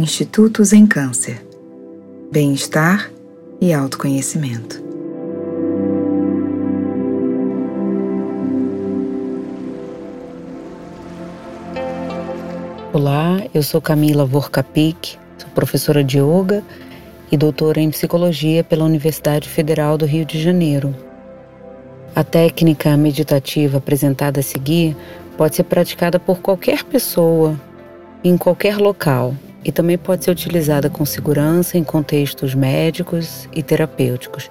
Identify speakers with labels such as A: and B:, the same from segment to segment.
A: Institutos em Câncer, Bem-Estar e Autoconhecimento.
B: Olá, eu sou Camila Vorkapik, sou professora de Yoga e doutora em Psicologia pela Universidade Federal do Rio de Janeiro. A técnica meditativa apresentada a seguir pode ser praticada por qualquer pessoa, em qualquer local, e também pode ser utilizada com segurança em contextos médicos e terapêuticos.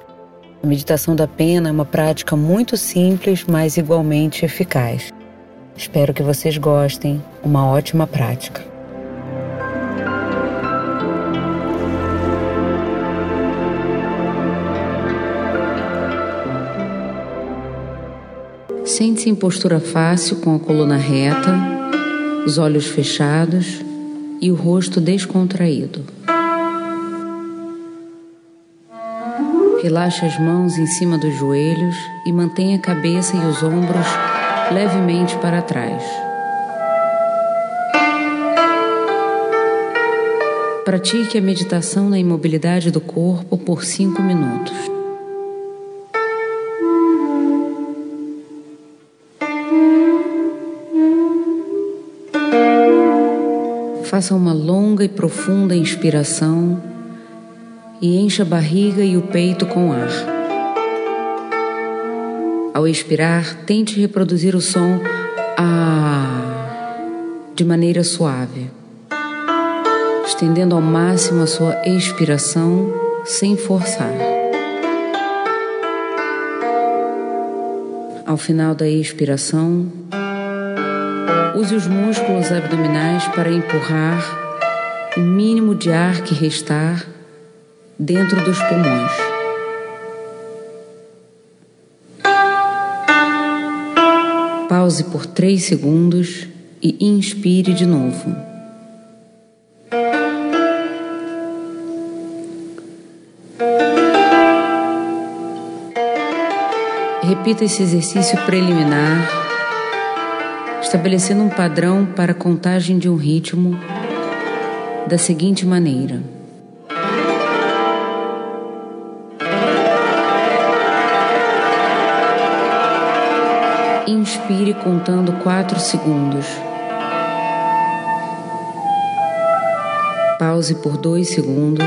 B: A meditação da pena é uma prática muito simples, mas igualmente eficaz. Espero que vocês gostem. Uma ótima prática. Sente-se em postura fácil com a coluna reta, os olhos fechados e o rosto descontraído. Relaxe as mãos em cima dos joelhos e mantenha a cabeça e os ombros levemente para trás. Pratique a meditação na imobilidade do corpo por cinco minutos. Faça uma longa e profunda inspiração e encha a barriga e o peito com ar. Ao expirar, tente reproduzir o som ah de maneira suave, estendendo ao máximo a sua expiração sem forçar. Ao final da expiração, Use os músculos abdominais para empurrar o mínimo de ar que restar dentro dos pulmões. Pause por três segundos e inspire de novo. Repita esse exercício preliminar estabelecendo um padrão para a contagem de um ritmo da seguinte maneira. Inspire contando 4 segundos. Pause por 2 segundos.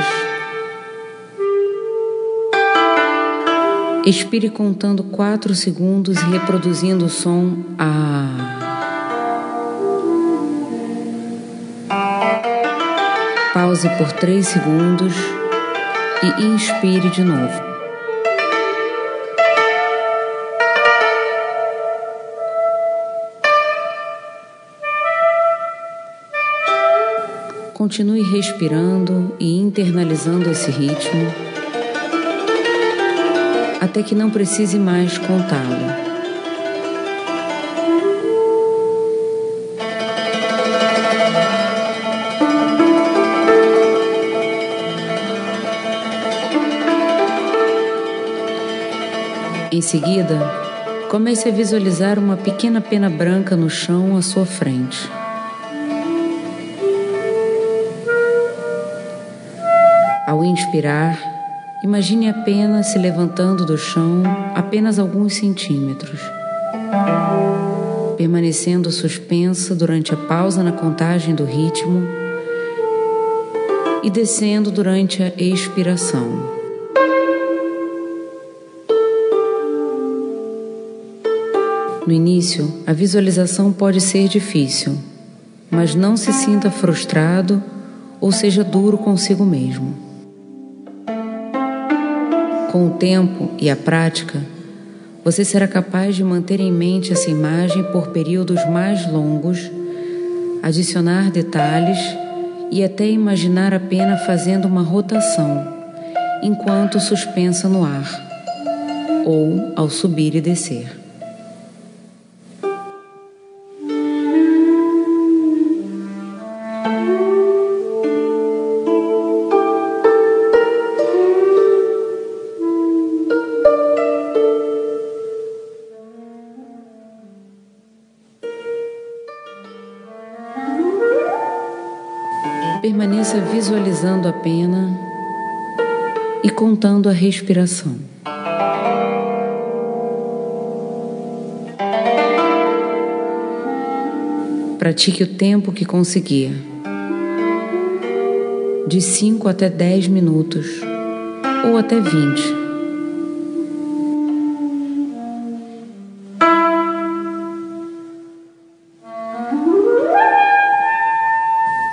B: Expire contando 4 segundos e reproduzindo o som A. Pause por 3 segundos e inspire de novo. Continue respirando e internalizando esse ritmo até que não precise mais contá-lo. Seguida, comece a visualizar uma pequena pena branca no chão à sua frente. Ao inspirar, imagine a pena se levantando do chão apenas alguns centímetros, permanecendo suspensa durante a pausa na contagem do ritmo e descendo durante a expiração. No início, a visualização pode ser difícil, mas não se sinta frustrado ou seja duro consigo mesmo. Com o tempo e a prática, você será capaz de manter em mente essa imagem por períodos mais longos, adicionar detalhes e até imaginar a pena fazendo uma rotação enquanto suspensa no ar ou ao subir e descer. Permaneça visualizando a pena e contando a respiração. Pratique o tempo que conseguir, de 5 até 10 minutos ou até 20.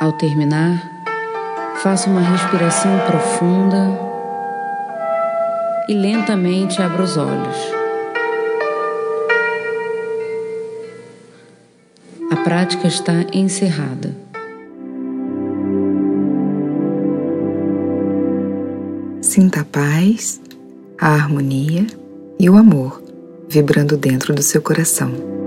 B: Ao terminar, faça uma respiração profunda e lentamente abra os olhos. A prática está encerrada.
A: Sinta a paz, a harmonia e o amor vibrando dentro do seu coração.